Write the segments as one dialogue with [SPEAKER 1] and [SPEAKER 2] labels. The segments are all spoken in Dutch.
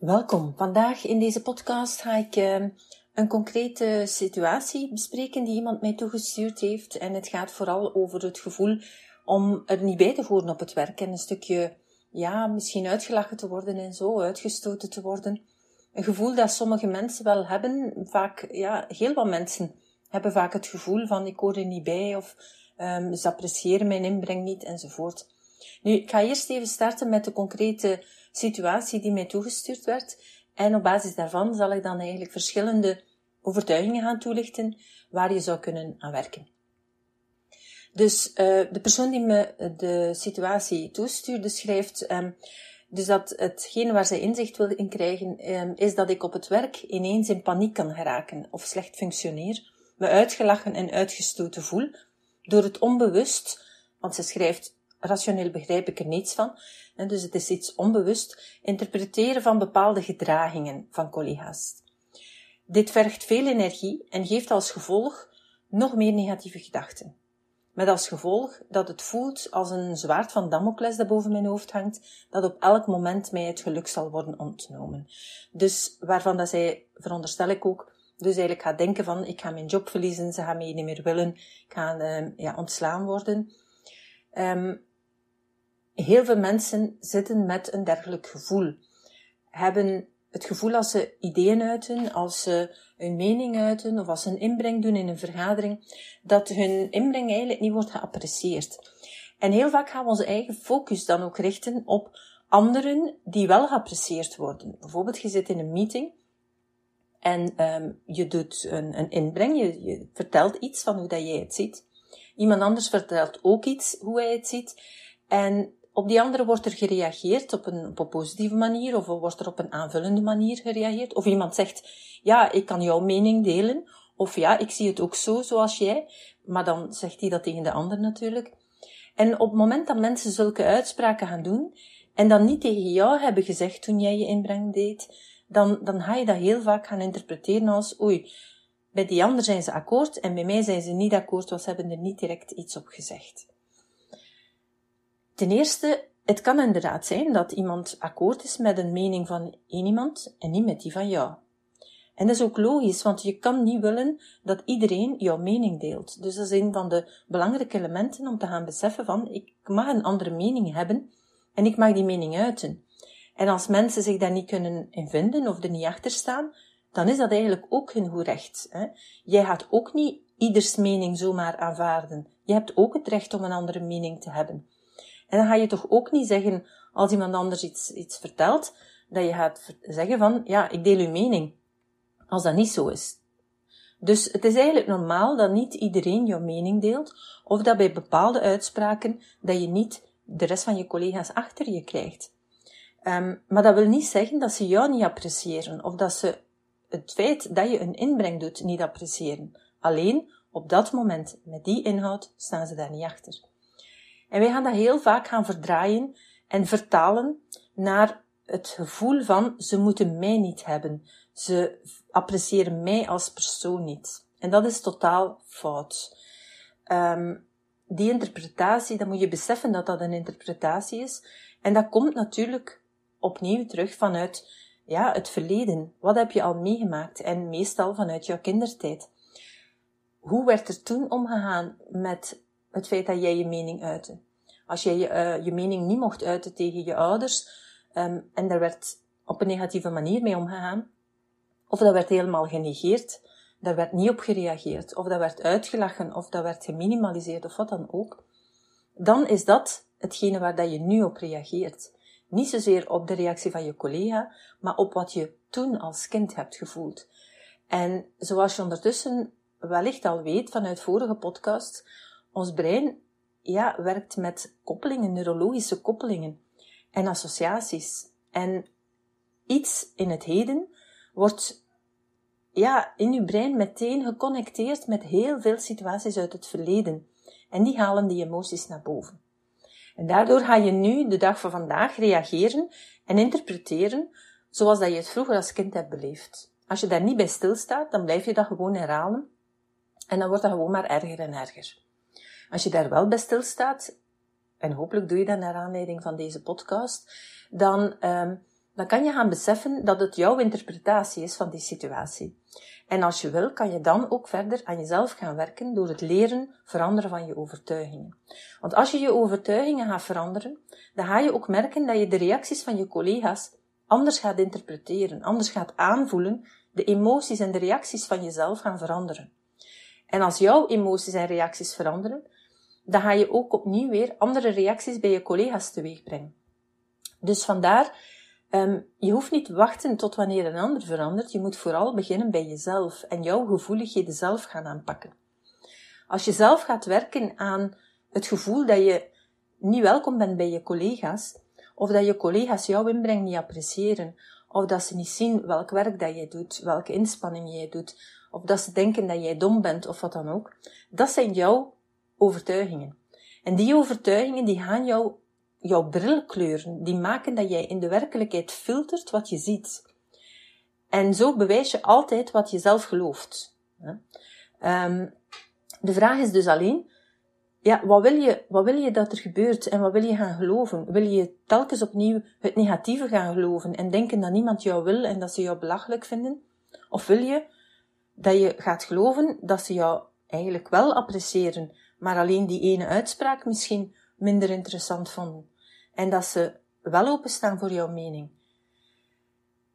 [SPEAKER 1] Welkom. Vandaag in deze podcast ga ik uh, een concrete situatie bespreken die iemand mij toegestuurd heeft. En het gaat vooral over het gevoel om er niet bij te horen op het werk. En een stukje, ja, misschien uitgelachen te worden en zo, uitgestoten te worden. Een gevoel dat sommige mensen wel hebben. Vaak, ja, heel wat mensen hebben vaak het gevoel van ik hoor er niet bij of um, ze appreciëren mijn inbreng niet enzovoort. Nu, ik ga eerst even starten met de concrete situatie die mij toegestuurd werd. En op basis daarvan zal ik dan eigenlijk verschillende overtuigingen gaan toelichten waar je zou kunnen aan werken. Dus uh, de persoon die me de situatie toestuurde schrijft um, dus dat hetgeen waar zij inzicht wil in krijgen um, is dat ik op het werk ineens in paniek kan geraken of slecht functioneer, me uitgelachen en uitgestoten voel door het onbewust, want ze schrijft rationeel begrijp ik er niets van, dus het is iets onbewust, interpreteren van bepaalde gedragingen van collega's. Dit vergt veel energie en geeft als gevolg nog meer negatieve gedachten. Met als gevolg dat het voelt als een zwaard van Damocles dat boven mijn hoofd hangt, dat op elk moment mij het geluk zal worden ontnomen. Dus waarvan dat zij, veronderstel ik ook, dus eigenlijk gaat denken van, ik ga mijn job verliezen, ze gaan mij niet meer willen, ik ga uh, ja, ontslaan worden. Um, heel veel mensen zitten met een dergelijk gevoel. Hebben het gevoel als ze ideeën uiten, als ze een mening uiten of als ze een inbreng doen in een vergadering, dat hun inbreng eigenlijk niet wordt geapprecieerd. En heel vaak gaan we onze eigen focus dan ook richten op anderen die wel geapprecieerd worden. Bijvoorbeeld, je zit in een meeting en um, je doet een, een inbreng, je, je vertelt iets van hoe dat jij het ziet. Iemand anders vertelt ook iets hoe hij het ziet. En op die andere wordt er gereageerd op een, op een positieve manier of wordt er op een aanvullende manier gereageerd. Of iemand zegt, ja, ik kan jouw mening delen. Of ja, ik zie het ook zo, zoals jij. Maar dan zegt hij dat tegen de ander natuurlijk. En op het moment dat mensen zulke uitspraken gaan doen, en dan niet tegen jou hebben gezegd toen jij je inbreng deed, dan, dan ga je dat heel vaak gaan interpreteren als, oei, bij die ander zijn ze akkoord en bij mij zijn ze niet akkoord, want ze hebben er niet direct iets op gezegd. Ten eerste, het kan inderdaad zijn dat iemand akkoord is met een mening van één iemand en niet met die van jou. En dat is ook logisch, want je kan niet willen dat iedereen jouw mening deelt. Dus dat is een van de belangrijke elementen om te gaan beseffen van, ik mag een andere mening hebben en ik mag die mening uiten. En als mensen zich daar niet kunnen in vinden of er niet achter staan, dan is dat eigenlijk ook hun goed recht. Hè? Jij gaat ook niet ieders mening zomaar aanvaarden. Je hebt ook het recht om een andere mening te hebben. En dan ga je toch ook niet zeggen, als iemand anders iets, iets vertelt, dat je gaat zeggen van, ja, ik deel uw mening. Als dat niet zo is. Dus het is eigenlijk normaal dat niet iedereen jouw mening deelt, of dat bij bepaalde uitspraken dat je niet de rest van je collega's achter je krijgt. Um, maar dat wil niet zeggen dat ze jou niet appreciëren, of dat ze het feit dat je een inbreng doet niet appreciëren. Alleen op dat moment, met die inhoud, staan ze daar niet achter. En wij gaan dat heel vaak gaan verdraaien en vertalen naar het gevoel van ze moeten mij niet hebben. Ze appreciëren mij als persoon niet. En dat is totaal fout. Um, die interpretatie, dan moet je beseffen dat dat een interpretatie is. En dat komt natuurlijk opnieuw terug vanuit ja, het verleden. Wat heb je al meegemaakt? En meestal vanuit jouw kindertijd. Hoe werd er toen omgegaan met het feit dat jij je mening uitte. Als jij je, uh, je mening niet mocht uiten tegen je ouders, um, en daar werd op een negatieve manier mee omgegaan, of dat werd helemaal genegeerd, daar werd niet op gereageerd, of dat werd uitgelachen, of dat werd geminimaliseerd, of wat dan ook, dan is dat hetgene waar dat je nu op reageert. Niet zozeer op de reactie van je collega, maar op wat je toen als kind hebt gevoeld. En zoals je ondertussen wellicht al weet vanuit vorige podcast, ons brein ja, werkt met koppelingen, neurologische koppelingen en associaties. En iets in het heden wordt ja, in je brein meteen geconnecteerd met heel veel situaties uit het verleden. En die halen die emoties naar boven. En daardoor ga je nu, de dag van vandaag, reageren en interpreteren zoals dat je het vroeger als kind hebt beleefd. Als je daar niet bij stilstaat, dan blijf je dat gewoon herhalen. En dan wordt dat gewoon maar erger en erger. Als je daar wel bij stilstaat, en hopelijk doe je dat naar aanleiding van deze podcast, dan, um, dan kan je gaan beseffen dat het jouw interpretatie is van die situatie. En als je wil, kan je dan ook verder aan jezelf gaan werken door het leren veranderen van je overtuigingen. Want als je je overtuigingen gaat veranderen, dan ga je ook merken dat je de reacties van je collega's anders gaat interpreteren, anders gaat aanvoelen, de emoties en de reacties van jezelf gaan veranderen. En als jouw emoties en reacties veranderen, dan ga je ook opnieuw weer andere reacties bij je collega's teweeg brengen. Dus vandaar Um, je hoeft niet te wachten tot wanneer een ander verandert. Je moet vooral beginnen bij jezelf en jouw gevoeligheden zelf gaan aanpakken. Als je zelf gaat werken aan het gevoel dat je niet welkom bent bij je collega's, of dat je collega's jouw inbreng niet appreciëren, of dat ze niet zien welk werk dat jij doet, welke inspanning jij doet, of dat ze denken dat jij dom bent, of wat dan ook, dat zijn jouw overtuigingen. En die overtuigingen die gaan jou jouw brilkleuren, die maken dat jij in de werkelijkheid filtert wat je ziet. En zo bewijs je altijd wat je zelf gelooft. Um, de vraag is dus alleen, ja, wat wil, je, wat wil je dat er gebeurt en wat wil je gaan geloven? Wil je telkens opnieuw het negatieve gaan geloven en denken dat niemand jou wil en dat ze jou belachelijk vinden? Of wil je dat je gaat geloven dat ze jou eigenlijk wel appreciëren, maar alleen die ene uitspraak misschien minder interessant vonden? en dat ze wel openstaan voor jouw mening.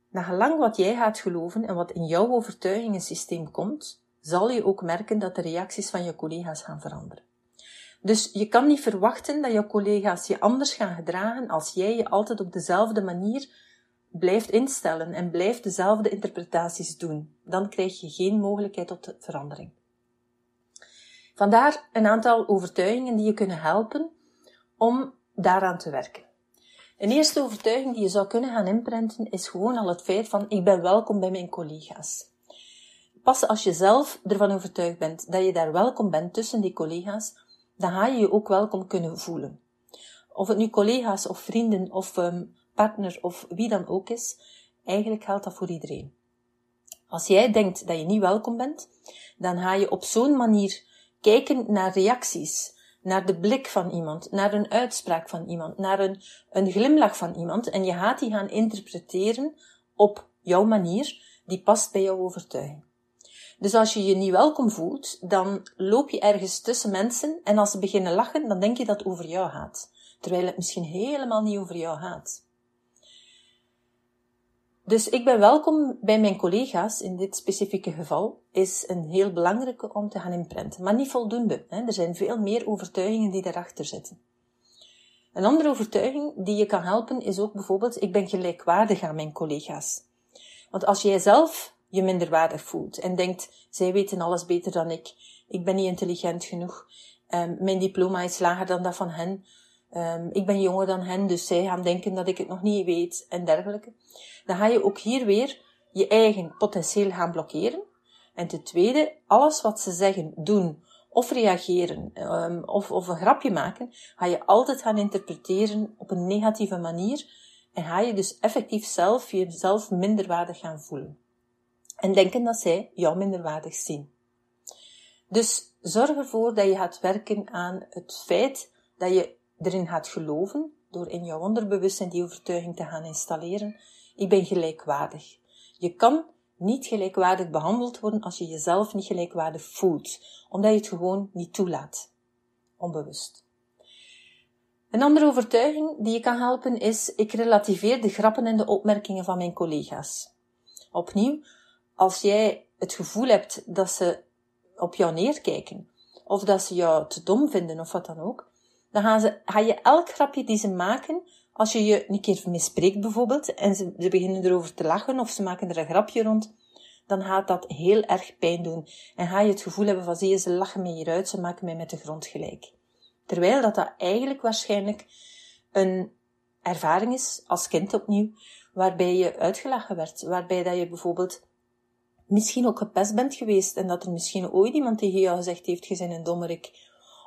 [SPEAKER 1] Na gelang wat jij gaat geloven en wat in jouw overtuigingensysteem komt, zal je ook merken dat de reacties van je collega's gaan veranderen. Dus je kan niet verwachten dat je collega's je anders gaan gedragen als jij je altijd op dezelfde manier blijft instellen en blijft dezelfde interpretaties doen. Dan krijg je geen mogelijkheid tot verandering. Vandaar een aantal overtuigingen die je kunnen helpen om daaraan te werken. Een eerste overtuiging die je zou kunnen gaan inprenten is gewoon al het feit van ik ben welkom bij mijn collega's. Pas als je zelf ervan overtuigd bent dat je daar welkom bent tussen die collega's, dan ga je je ook welkom kunnen voelen. Of het nu collega's of vrienden of um, partner of wie dan ook is, eigenlijk geldt dat voor iedereen. Als jij denkt dat je niet welkom bent, dan ga je op zo'n manier kijken naar reacties naar de blik van iemand, naar een uitspraak van iemand, naar een, een glimlach van iemand en je gaat die gaan interpreteren op jouw manier, die past bij jouw overtuiging. Dus als je je niet welkom voelt, dan loop je ergens tussen mensen en als ze beginnen lachen, dan denk je dat het over jou gaat. Terwijl het misschien helemaal niet over jou gaat. Dus ik ben welkom bij mijn collega's in dit specifieke geval, is een heel belangrijke om te gaan inprenten. Maar niet voldoende. Hè. Er zijn veel meer overtuigingen die daarachter zitten. Een andere overtuiging die je kan helpen is ook bijvoorbeeld, ik ben gelijkwaardig aan mijn collega's. Want als jij zelf je minderwaardig voelt en denkt, zij weten alles beter dan ik, ik ben niet intelligent genoeg, um, mijn diploma is lager dan dat van hen, um, ik ben jonger dan hen, dus zij gaan denken dat ik het nog niet weet en dergelijke dan ga je ook hier weer je eigen potentieel gaan blokkeren. En ten tweede, alles wat ze zeggen, doen of reageren um, of, of een grapje maken, ga je altijd gaan interpreteren op een negatieve manier en ga je dus effectief zelf jezelf minderwaardig gaan voelen. En denken dat zij jou minderwaardig zien. Dus zorg ervoor dat je gaat werken aan het feit dat je erin gaat geloven, door in jouw onderbewustzijn die overtuiging te gaan installeren, ik ben gelijkwaardig. Je kan niet gelijkwaardig behandeld worden als je jezelf niet gelijkwaardig voelt, omdat je het gewoon niet toelaat. Onbewust. Een andere overtuiging die je kan helpen is, ik relativeer de grappen en de opmerkingen van mijn collega's. Opnieuw, als jij het gevoel hebt dat ze op jou neerkijken, of dat ze jou te dom vinden, of wat dan ook, dan gaan ze, ga je elk grapje die ze maken als je je een keer mispreekt bijvoorbeeld en ze, ze beginnen erover te lachen of ze maken er een grapje rond, dan gaat dat heel erg pijn doen. En ga je het gevoel hebben van, zie je, ze lachen mij hieruit, ze maken mij met de grond gelijk. Terwijl dat dat eigenlijk waarschijnlijk een ervaring is, als kind opnieuw, waarbij je uitgelachen werd, waarbij dat je bijvoorbeeld misschien ook gepest bent geweest en dat er misschien ooit iemand tegen jou gezegd heeft, je bent een dommerik.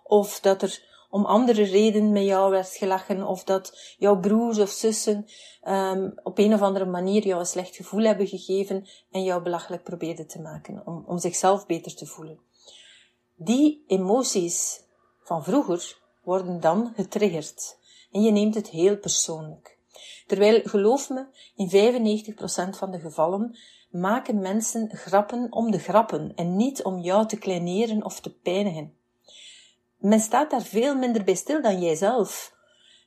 [SPEAKER 1] Of dat er om andere redenen met jou werd gelachen, of dat jouw broers of zussen um, op een of andere manier jou een slecht gevoel hebben gegeven en jou belachelijk probeerden te maken, om, om zichzelf beter te voelen. Die emoties van vroeger worden dan getriggerd en je neemt het heel persoonlijk. Terwijl, geloof me, in 95% van de gevallen maken mensen grappen om de grappen en niet om jou te kleineren of te pijnigen. Men staat daar veel minder bij stil dan jijzelf.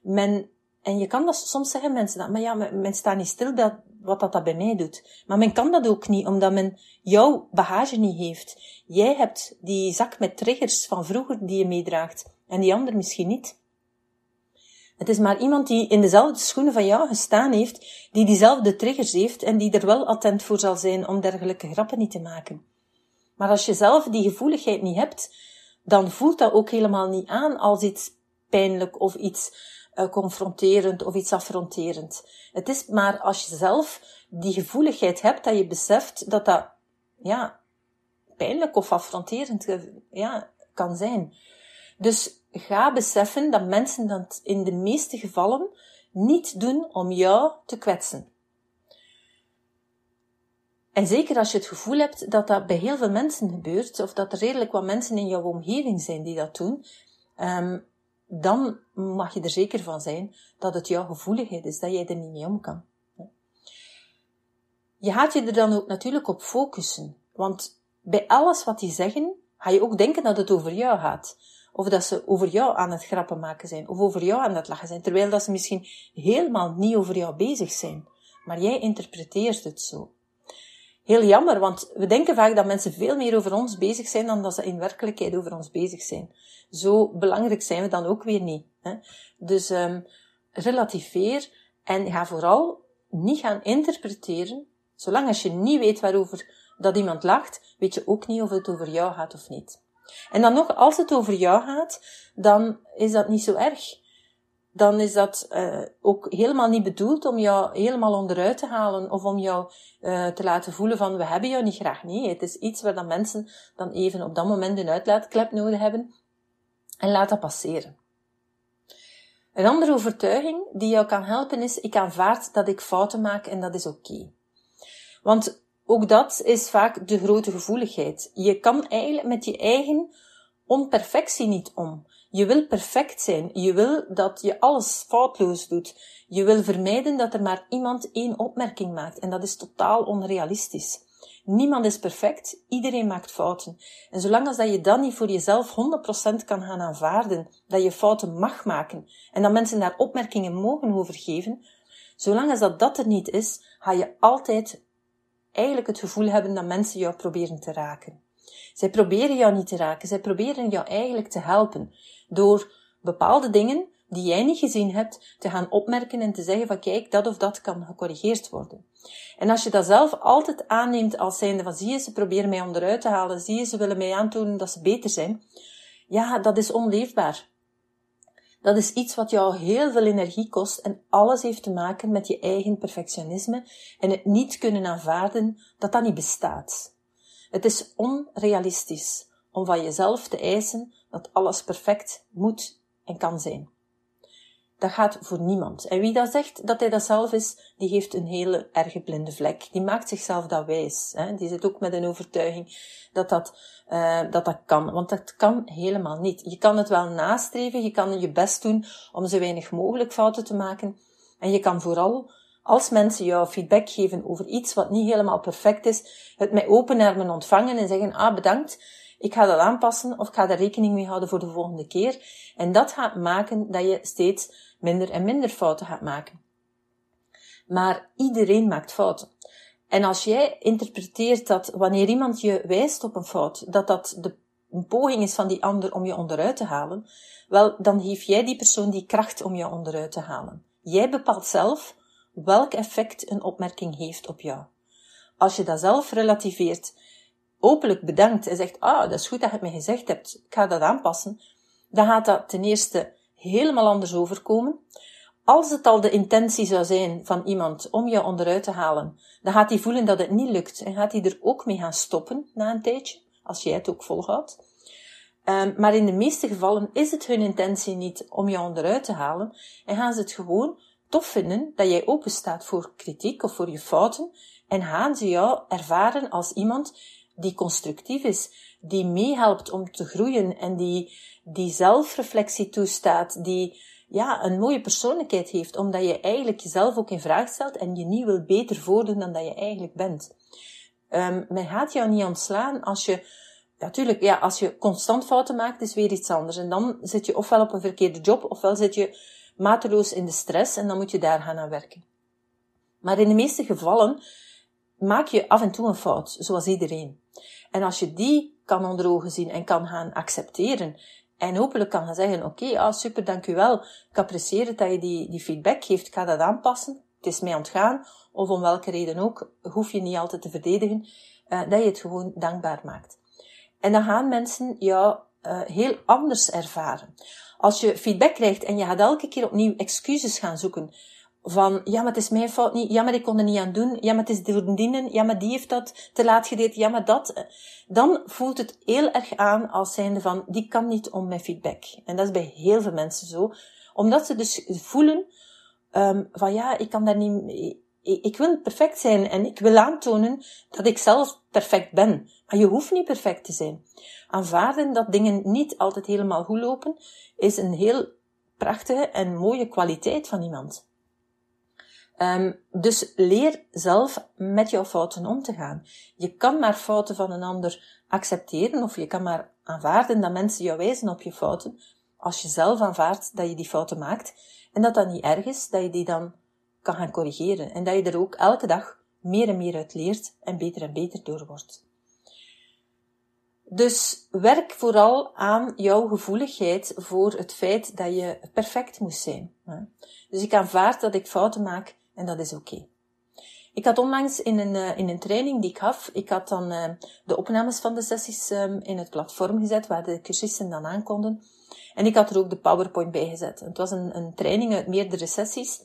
[SPEAKER 1] Men, en je kan dat soms zeggen mensen dat, maar ja, men, staat niet stil bij wat dat, dat bij mij doet. Maar men kan dat ook niet, omdat men jouw bagage niet heeft. Jij hebt die zak met triggers van vroeger die je meedraagt, en die ander misschien niet. Het is maar iemand die in dezelfde schoenen van jou gestaan heeft, die diezelfde triggers heeft en die er wel attent voor zal zijn om dergelijke grappen niet te maken. Maar als je zelf die gevoeligheid niet hebt, dan voelt dat ook helemaal niet aan als iets pijnlijk of iets uh, confronterend of iets affronterend. Het is maar als je zelf die gevoeligheid hebt, dat je beseft dat dat, ja, pijnlijk of affronterend eh, ja, kan zijn. Dus ga beseffen dat mensen dat in de meeste gevallen niet doen om jou te kwetsen. En zeker als je het gevoel hebt dat dat bij heel veel mensen gebeurt, of dat er redelijk wat mensen in jouw omgeving zijn die dat doen, um, dan mag je er zeker van zijn dat het jouw gevoeligheid is, dat jij er niet mee om kan. Je gaat je er dan ook natuurlijk op focussen, want bij alles wat die zeggen, ga je ook denken dat het over jou gaat. Of dat ze over jou aan het grappen maken zijn. Of over jou aan het lachen zijn. Terwijl dat ze misschien helemaal niet over jou bezig zijn. Maar jij interpreteert het zo. Heel jammer, want we denken vaak dat mensen veel meer over ons bezig zijn dan dat ze in werkelijkheid over ons bezig zijn. Zo belangrijk zijn we dan ook weer niet. Hè? Dus um, relativeer en ga vooral niet gaan interpreteren. Zolang als je niet weet waarover dat iemand lacht, weet je ook niet of het over jou gaat of niet. En dan nog, als het over jou gaat, dan is dat niet zo erg. Dan is dat uh, ook helemaal niet bedoeld om jou helemaal onderuit te halen of om jou uh, te laten voelen van we hebben jou niet graag. Nee, het is iets waar dan mensen dan even op dat moment een uitlaatklep nodig hebben. En laat dat passeren. Een andere overtuiging die jou kan helpen is, ik aanvaard dat ik fouten maak en dat is oké. Want ook dat is vaak de grote gevoeligheid. Je kan eigenlijk met je eigen onperfectie niet om. Je wil perfect zijn. Je wil dat je alles foutloos doet. Je wil vermijden dat er maar iemand één opmerking maakt. En dat is totaal onrealistisch. Niemand is perfect. Iedereen maakt fouten. En zolang als dat je dan niet voor jezelf 100% kan gaan aanvaarden, dat je fouten mag maken en dat mensen daar opmerkingen mogen over geven, zolang als dat dat er niet is, ga je altijd eigenlijk het gevoel hebben dat mensen jou proberen te raken. Zij proberen jou niet te raken, zij proberen jou eigenlijk te helpen door bepaalde dingen die jij niet gezien hebt, te gaan opmerken en te zeggen van kijk, dat of dat kan gecorrigeerd worden. En als je dat zelf altijd aanneemt als zijnde van zie je, ze proberen mij onderuit te halen, zie je, ze willen mij aantonen dat ze beter zijn, ja, dat is onleefbaar. Dat is iets wat jou heel veel energie kost en alles heeft te maken met je eigen perfectionisme en het niet kunnen aanvaarden dat dat niet bestaat. Het is onrealistisch om van jezelf te eisen dat alles perfect moet en kan zijn. Dat gaat voor niemand. En wie dat zegt dat hij dat zelf is, die heeft een hele erge blinde vlek. Die maakt zichzelf dat wijs. Hè? Die zit ook met een overtuiging dat dat, uh, dat dat kan. Want dat kan helemaal niet. Je kan het wel nastreven, je kan je best doen om zo weinig mogelijk fouten te maken. En je kan vooral, als mensen jou feedback geven over iets wat niet helemaal perfect is, het met open armen ontvangen en zeggen, ah bedankt, ik ga dat aanpassen of ik ga daar rekening mee houden voor de volgende keer. En dat gaat maken dat je steeds minder en minder fouten gaat maken. Maar iedereen maakt fouten. En als jij interpreteert dat wanneer iemand je wijst op een fout, dat dat de een poging is van die ander om je onderuit te halen, wel, dan geef jij die persoon die kracht om je onderuit te halen. Jij bepaalt zelf welk effect een opmerking heeft op jou. Als je dat zelf relativeert, openlijk bedankt en zegt, ah, dat is goed dat je het mij gezegd hebt, ik ga dat aanpassen, dan gaat dat ten eerste helemaal anders overkomen. als het al de intentie zou zijn van iemand om je onderuit te halen, dan gaat hij voelen dat het niet lukt en gaat hij er ook mee gaan stoppen na een tijdje, als jij het ook volhoudt. Um, maar in de meeste gevallen is het hun intentie niet om je onderuit te halen en gaan ze het gewoon tof vinden dat jij open staat voor kritiek of voor je fouten en gaan ze jou ervaren als iemand die constructief is, die meehelpt om te groeien en die, die zelfreflectie toestaat, die ja, een mooie persoonlijkheid heeft, omdat je eigenlijk jezelf ook in vraag stelt en je niet wil beter voordoen dan dat je eigenlijk bent. Um, men gaat jou niet ontslaan als je, natuurlijk, ja, als je constant fouten maakt, is weer iets anders. En dan zit je ofwel op een verkeerde job, ofwel zit je mateloos in de stress en dan moet je daar gaan aan werken. Maar in de meeste gevallen maak je af en toe een fout, zoals iedereen. En als je die kan onder ogen zien en kan gaan accepteren en hopelijk kan gaan zeggen, oké, okay, ah, super, dank u wel. Ik apprecieer het dat je die, die feedback geeft. Ik ga dat aanpassen. Het is mij ontgaan. Of om welke reden ook, hoef je niet altijd te verdedigen. Uh, dat je het gewoon dankbaar maakt. En dan gaan mensen jou uh, heel anders ervaren. Als je feedback krijgt en je gaat elke keer opnieuw excuses gaan zoeken, van, ja, maar het is mijn fout niet, ja, maar ik kon er niet aan doen, ja, maar het is de verdienen, ja, maar die heeft dat te laat gedeeld, ja, maar dat, dan voelt het heel erg aan als zijnde van, die kan niet om mijn feedback. En dat is bij heel veel mensen zo. Omdat ze dus voelen, um, van ja, ik kan daar niet, ik wil perfect zijn en ik wil aantonen dat ik zelf perfect ben. Maar je hoeft niet perfect te zijn. Aanvaarden dat dingen niet altijd helemaal goed lopen, is een heel prachtige en mooie kwaliteit van iemand. Um, dus leer zelf met jouw fouten om te gaan. Je kan maar fouten van een ander accepteren of je kan maar aanvaarden dat mensen jou wijzen op je fouten. Als je zelf aanvaardt dat je die fouten maakt en dat dat niet erg is, dat je die dan kan gaan corrigeren en dat je er ook elke dag meer en meer uit leert en beter en beter door wordt. Dus werk vooral aan jouw gevoeligheid voor het feit dat je perfect moest zijn. Dus ik aanvaard dat ik fouten maak en dat is oké. Ik had onlangs in een, uh, in een training die ik gaf, ik had dan uh, de opnames van de sessies um, in het platform gezet, waar de cursisten dan aankonden. En ik had er ook de PowerPoint bij gezet. Het was een, een training uit meerdere sessies.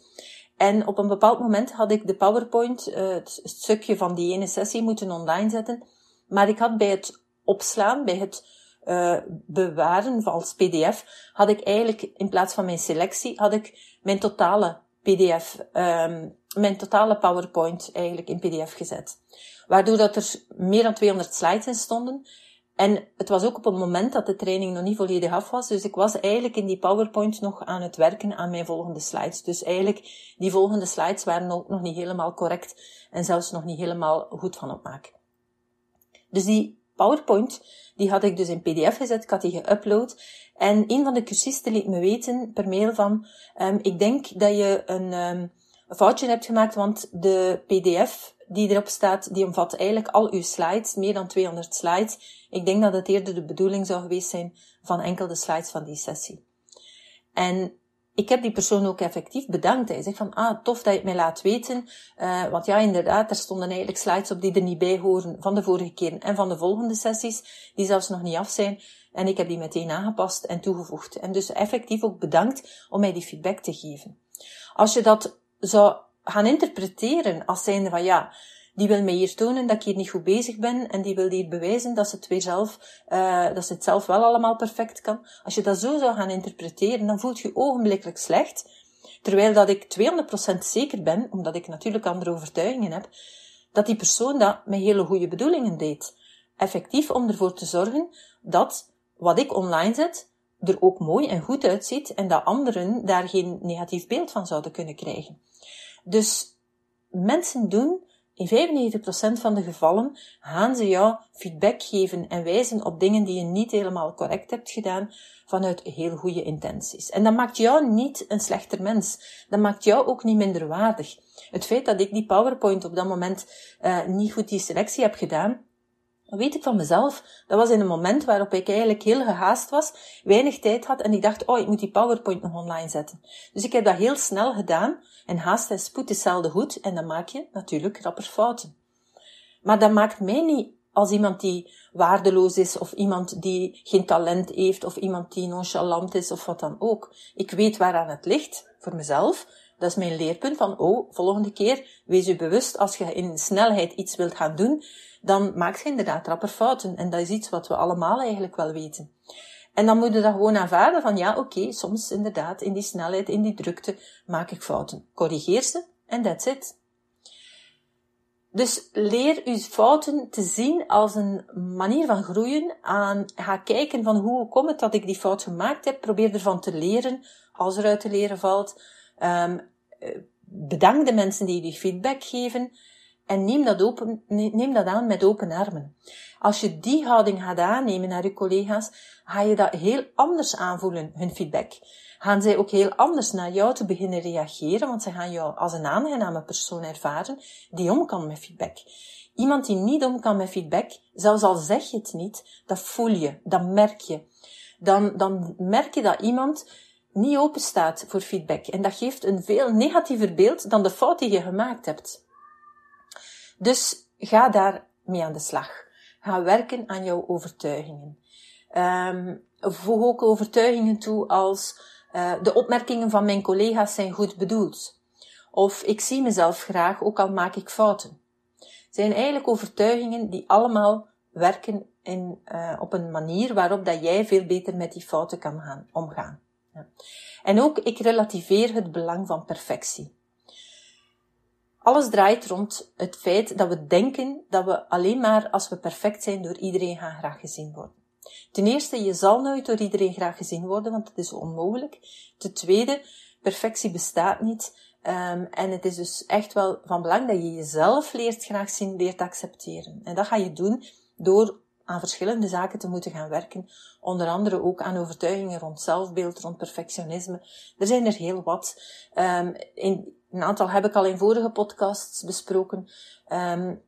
[SPEAKER 1] En op een bepaald moment had ik de PowerPoint, uh, het stukje van die ene sessie, moeten online zetten. Maar ik had bij het opslaan, bij het uh, bewaren als pdf, had ik eigenlijk in plaats van mijn selectie, had ik mijn totale pdf, um, mijn totale PowerPoint eigenlijk in pdf gezet. Waardoor dat er meer dan 200 slides in stonden. En het was ook op het moment dat de training nog niet volledig af was. Dus ik was eigenlijk in die PowerPoint nog aan het werken aan mijn volgende slides. Dus eigenlijk, die volgende slides waren ook nog niet helemaal correct en zelfs nog niet helemaal goed van opmaak. Dus die PowerPoint, die had ik dus in PDF gezet, ik had die geüpload. En een van de cursisten liet me weten per mail van, um, ik denk dat je een, een foutje hebt gemaakt, want de PDF die erop staat, die omvat eigenlijk al uw slides, meer dan 200 slides. Ik denk dat het eerder de bedoeling zou geweest zijn van enkel de slides van die sessie. En ik heb die persoon ook effectief bedankt. Hij zegt van, ah, tof dat je het mij laat weten. Uh, want ja, inderdaad, er stonden eigenlijk slides op die er niet bij horen van de vorige keer en van de volgende sessies, die zelfs nog niet af zijn. En ik heb die meteen aangepast en toegevoegd. En dus effectief ook bedankt om mij die feedback te geven. Als je dat zou gaan interpreteren als zijnde van, ja, die wil mij hier tonen dat ik hier niet goed bezig ben en die wil hier bewijzen dat ze het weer zelf, uh, dat ze het zelf wel allemaal perfect kan. Als je dat zo zou gaan interpreteren, dan voelt je ogenblikkelijk slecht. Terwijl dat ik 200% zeker ben, omdat ik natuurlijk andere overtuigingen heb, dat die persoon dat met hele goede bedoelingen deed. Effectief om ervoor te zorgen dat wat ik online zet, er ook mooi en goed uitziet en dat anderen daar geen negatief beeld van zouden kunnen krijgen. Dus mensen doen in 95% van de gevallen gaan ze jou feedback geven en wijzen op dingen die je niet helemaal correct hebt gedaan vanuit heel goede intenties. En dat maakt jou niet een slechter mens. Dat maakt jou ook niet minder waardig. Het feit dat ik die PowerPoint op dat moment uh, niet goed die selectie heb gedaan, weet ik van mezelf. Dat was in een moment waarop ik eigenlijk heel gehaast was, weinig tijd had en ik dacht, oh, ik moet die PowerPoint nog online zetten. Dus ik heb dat heel snel gedaan en haast en spoed is zelden goed en dan maak je natuurlijk rapper fouten. Maar dat maakt mij niet als iemand die waardeloos is, of iemand die geen talent heeft, of iemand die nonchalant is, of wat dan ook. Ik weet waaraan het ligt, voor mezelf. Dat is mijn leerpunt van, oh, volgende keer, wees je bewust, als je in snelheid iets wilt gaan doen, dan maak je inderdaad rapper fouten. En dat is iets wat we allemaal eigenlijk wel weten. En dan moet je dat gewoon aanvaarden van, ja, oké, soms inderdaad, in die snelheid, in die drukte, maak ik fouten. Corrigeer ze, en that's it. Dus leer uw fouten te zien als een manier van groeien. Ga kijken van hoe komt het dat ik die fout gemaakt heb. Probeer ervan te leren, als er uit te leren valt. Um, bedank de mensen die je feedback geven. En neem dat, open, neem dat aan met open armen. Als je die houding gaat aannemen naar je collega's, ga je dat heel anders aanvoelen, hun feedback. Gaan zij ook heel anders naar jou te beginnen reageren, want ze gaan jou als een aangename persoon ervaren die om kan met feedback. Iemand die niet om kan met feedback, zelfs al zeg je het niet, dat voel je, dat merk je. Dan, dan merk je dat iemand niet open staat voor feedback. En dat geeft een veel negatiever beeld dan de fout die je gemaakt hebt. Dus ga daar mee aan de slag. Ga werken aan jouw overtuigingen. Um, voeg ook overtuigingen toe als uh, de opmerkingen van mijn collega's zijn goed bedoeld. Of ik zie mezelf graag, ook al maak ik fouten. Zijn eigenlijk overtuigingen die allemaal werken in, uh, op een manier waarop dat jij veel beter met die fouten kan gaan, omgaan. En ook, ik relativeer het belang van perfectie. Alles draait rond het feit dat we denken dat we alleen maar als we perfect zijn door iedereen gaan graag gezien worden. Ten eerste, je zal nooit door iedereen graag gezien worden, want dat is onmogelijk. Ten tweede, perfectie bestaat niet. Um, en het is dus echt wel van belang dat je jezelf leert graag zien, leert accepteren. En dat ga je doen door aan verschillende zaken te moeten gaan werken. Onder andere ook aan overtuigingen rond zelfbeeld, rond perfectionisme. Er zijn er heel wat. Um, in, een aantal heb ik al in vorige podcasts besproken. Um,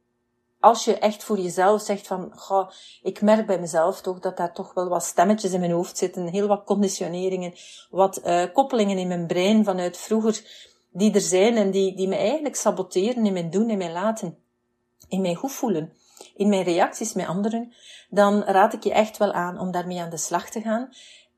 [SPEAKER 1] als je echt voor jezelf zegt van, goh, ik merk bij mezelf toch dat daar toch wel wat stemmetjes in mijn hoofd zitten, heel wat conditioneringen, wat uh, koppelingen in mijn brein vanuit vroeger die er zijn en die, die me eigenlijk saboteren in mijn doen, in mijn laten, in mijn goed voelen, in mijn reacties met anderen, dan raad ik je echt wel aan om daarmee aan de slag te gaan.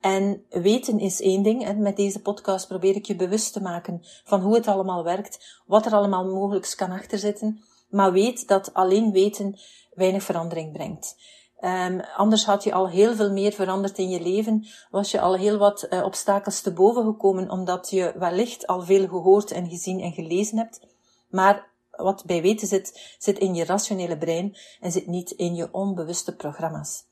[SPEAKER 1] En weten is één ding. En met deze podcast probeer ik je bewust te maken van hoe het allemaal werkt, wat er allemaal mogelijk kan achterzitten. Maar weet dat alleen weten weinig verandering brengt. Um, anders had je al heel veel meer veranderd in je leven. Was je al heel wat uh, obstakels te boven gekomen, omdat je wellicht al veel gehoord en gezien en gelezen hebt. Maar wat bij weten zit, zit in je rationele brein en zit niet in je onbewuste programma's.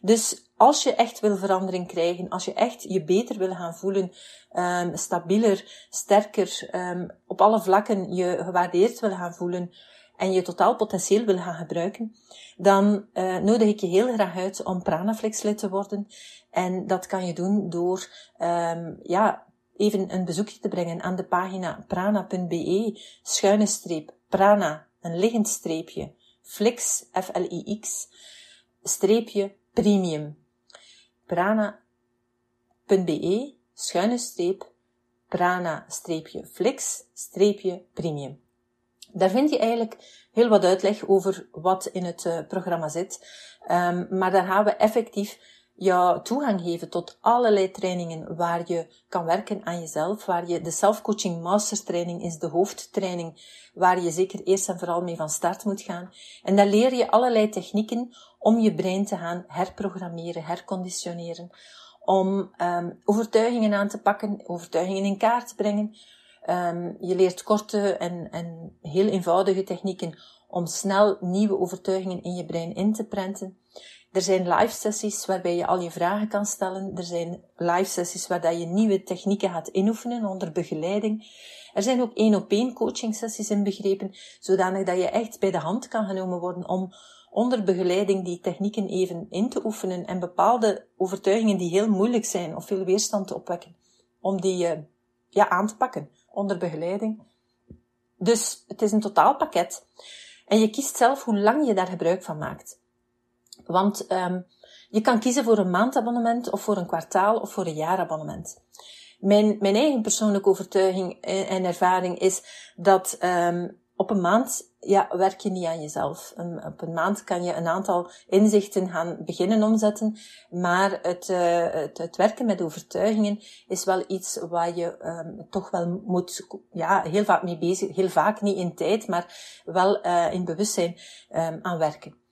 [SPEAKER 1] Dus als je echt wil verandering krijgen, als je echt je beter wil gaan voelen, um, stabieler, sterker, um, op alle vlakken je gewaardeerd wil gaan voelen, en je totaal potentieel wil gaan gebruiken, dan uh, nodig ik je heel graag uit om Pranaflex lid te worden. En dat kan je doen door um, ja, even een bezoekje te brengen aan de pagina prana.be, schuine streep, prana, een liggend streepje, flix, F-L-I-X, streepje, premium. prana.be, schuine streep, prana, streepje, flix, streepje, premium. Daar vind je eigenlijk heel wat uitleg over wat in het uh, programma zit. Um, maar daar gaan we effectief jou toegang geven tot allerlei trainingen waar je kan werken aan jezelf, waar je de self-coaching master training is de hoofdtraining waar je zeker eerst en vooral mee van start moet gaan. En daar leer je allerlei technieken om je brein te gaan herprogrammeren, herconditioneren, om um, overtuigingen aan te pakken, overtuigingen in kaart te brengen, Um, je leert korte en, en heel eenvoudige technieken om snel nieuwe overtuigingen in je brein in te prenten. Er zijn live sessies waarbij je al je vragen kan stellen. Er zijn live sessies waar je nieuwe technieken gaat inoefenen onder begeleiding. Er zijn ook één op één coaching sessies inbegrepen, zodanig dat je echt bij de hand kan genomen worden om onder begeleiding die technieken even in te oefenen en bepaalde overtuigingen die heel moeilijk zijn of veel weerstand te opwekken, om die uh, ja, aan te pakken onder begeleiding. Dus het is een totaalpakket. En je kiest zelf hoe lang je daar gebruik van maakt. Want um, je kan kiezen voor een maandabonnement of voor een kwartaal of voor een jaarabonnement. Mijn, mijn eigen persoonlijke overtuiging en ervaring is dat um, op een maand ja, werk je niet aan jezelf. op een maand kan je een aantal inzichten gaan beginnen omzetten, maar het, uh, het, het, werken met overtuigingen is wel iets waar je um, toch wel moet, ja, heel vaak mee bezig, heel vaak niet in tijd, maar wel uh, in bewustzijn um, aan werken.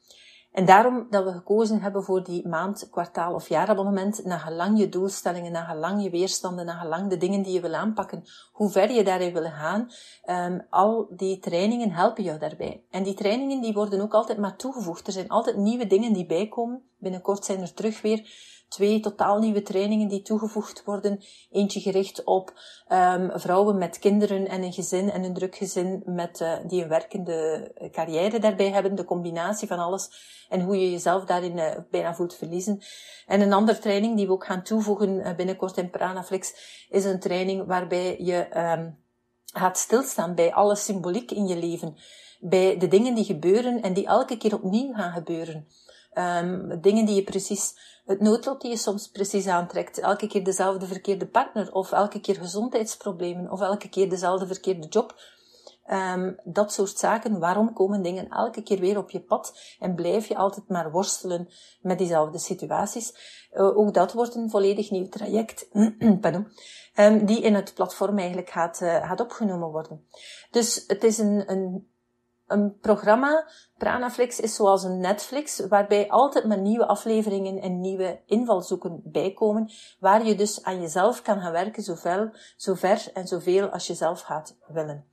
[SPEAKER 1] En daarom dat we gekozen hebben voor die maand, kwartaal of jaarabonnement, naar gelang je doelstellingen, naar gelang je weerstanden, naar gelang de dingen die je wil aanpakken, hoe ver je daarin wil gaan, um, al die trainingen helpen jou daarbij. En die trainingen die worden ook altijd maar toegevoegd. Er zijn altijd nieuwe dingen die bijkomen. Binnenkort zijn er terug weer twee totaal nieuwe trainingen die toegevoegd worden. Eentje gericht op um, vrouwen met kinderen en een gezin en een druk gezin met, uh, die een werkende carrière daarbij hebben. De combinatie van alles en hoe je jezelf daarin uh, bijna voelt verliezen. En een andere training die we ook gaan toevoegen binnenkort in Pranaflix is een training waarbij je um, gaat stilstaan bij alle symboliek in je leven. Bij de dingen die gebeuren en die elke keer opnieuw gaan gebeuren. Um, dingen die je precies, het noodlot die je soms precies aantrekt. Elke keer dezelfde verkeerde partner, of elke keer gezondheidsproblemen, of elke keer dezelfde verkeerde job. Um, dat soort zaken. Waarom komen dingen elke keer weer op je pad en blijf je altijd maar worstelen met diezelfde situaties? Uh, ook dat wordt een volledig nieuw traject, pardon, um, die in het platform eigenlijk gaat, uh, gaat opgenomen worden. Dus het is een, een een programma, Pranaflix, is zoals een Netflix, waarbij altijd maar nieuwe afleveringen en nieuwe invalshoeken bijkomen, waar je dus aan jezelf kan gaan werken, zoveel, zo ver en zoveel als je zelf gaat willen.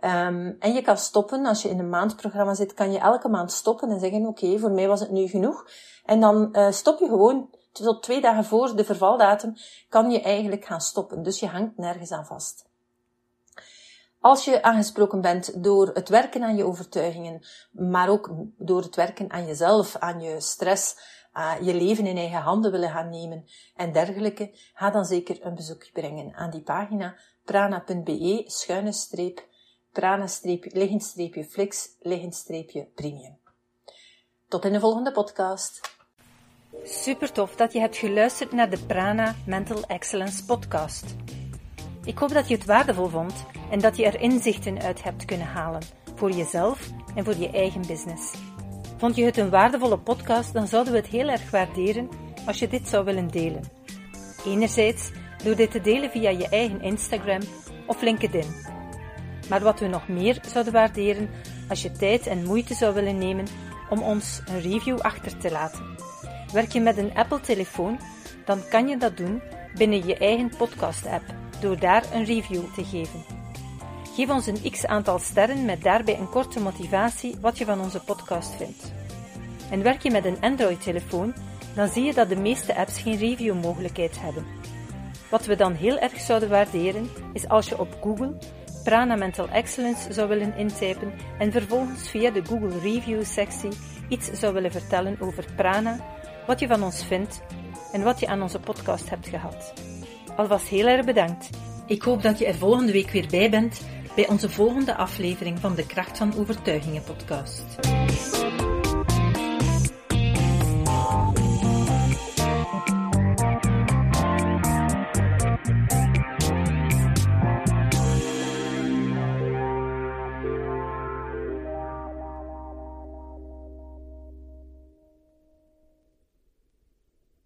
[SPEAKER 1] Um, en je kan stoppen, als je in een maandprogramma zit, kan je elke maand stoppen en zeggen, oké, voor mij was het nu genoeg. En dan uh, stop je gewoon tot twee dagen voor de vervaldatum, kan je eigenlijk gaan stoppen. Dus je hangt nergens aan vast. Als je aangesproken bent door het werken aan je overtuigingen, maar ook door het werken aan jezelf, aan je stress, je leven in eigen handen willen gaan nemen en dergelijke, ga dan zeker een bezoek brengen aan die pagina prana.be schuine streep prana liggend streepje flix streepje premium. Tot in de volgende podcast.
[SPEAKER 2] Super tof dat je hebt geluisterd naar de Prana Mental Excellence podcast. Ik hoop dat je het waardevol vond en dat je er inzichten uit hebt kunnen halen voor jezelf en voor je eigen business. Vond je het een waardevolle podcast, dan zouden we het heel erg waarderen als je dit zou willen delen. Enerzijds door dit te delen via je eigen Instagram of LinkedIn. Maar wat we nog meer zouden waarderen als je tijd en moeite zou willen nemen om ons een review achter te laten. Werk je met een Apple-telefoon, dan kan je dat doen binnen je eigen podcast-app door daar een review te geven. Geef ons een x aantal sterren met daarbij een korte motivatie wat je van onze podcast vindt. En werk je met een Android-telefoon, dan zie je dat de meeste apps geen review-mogelijkheid hebben. Wat we dan heel erg zouden waarderen, is als je op Google Prana Mental Excellence zou willen intypen en vervolgens via de Google Review sectie iets zou willen vertellen over Prana, wat je van ons vindt en wat je aan onze podcast hebt gehad. Alvast heel erg bedankt. Ik hoop dat je er volgende week weer bij bent bij onze volgende aflevering van de Kracht van Overtuigingen podcast.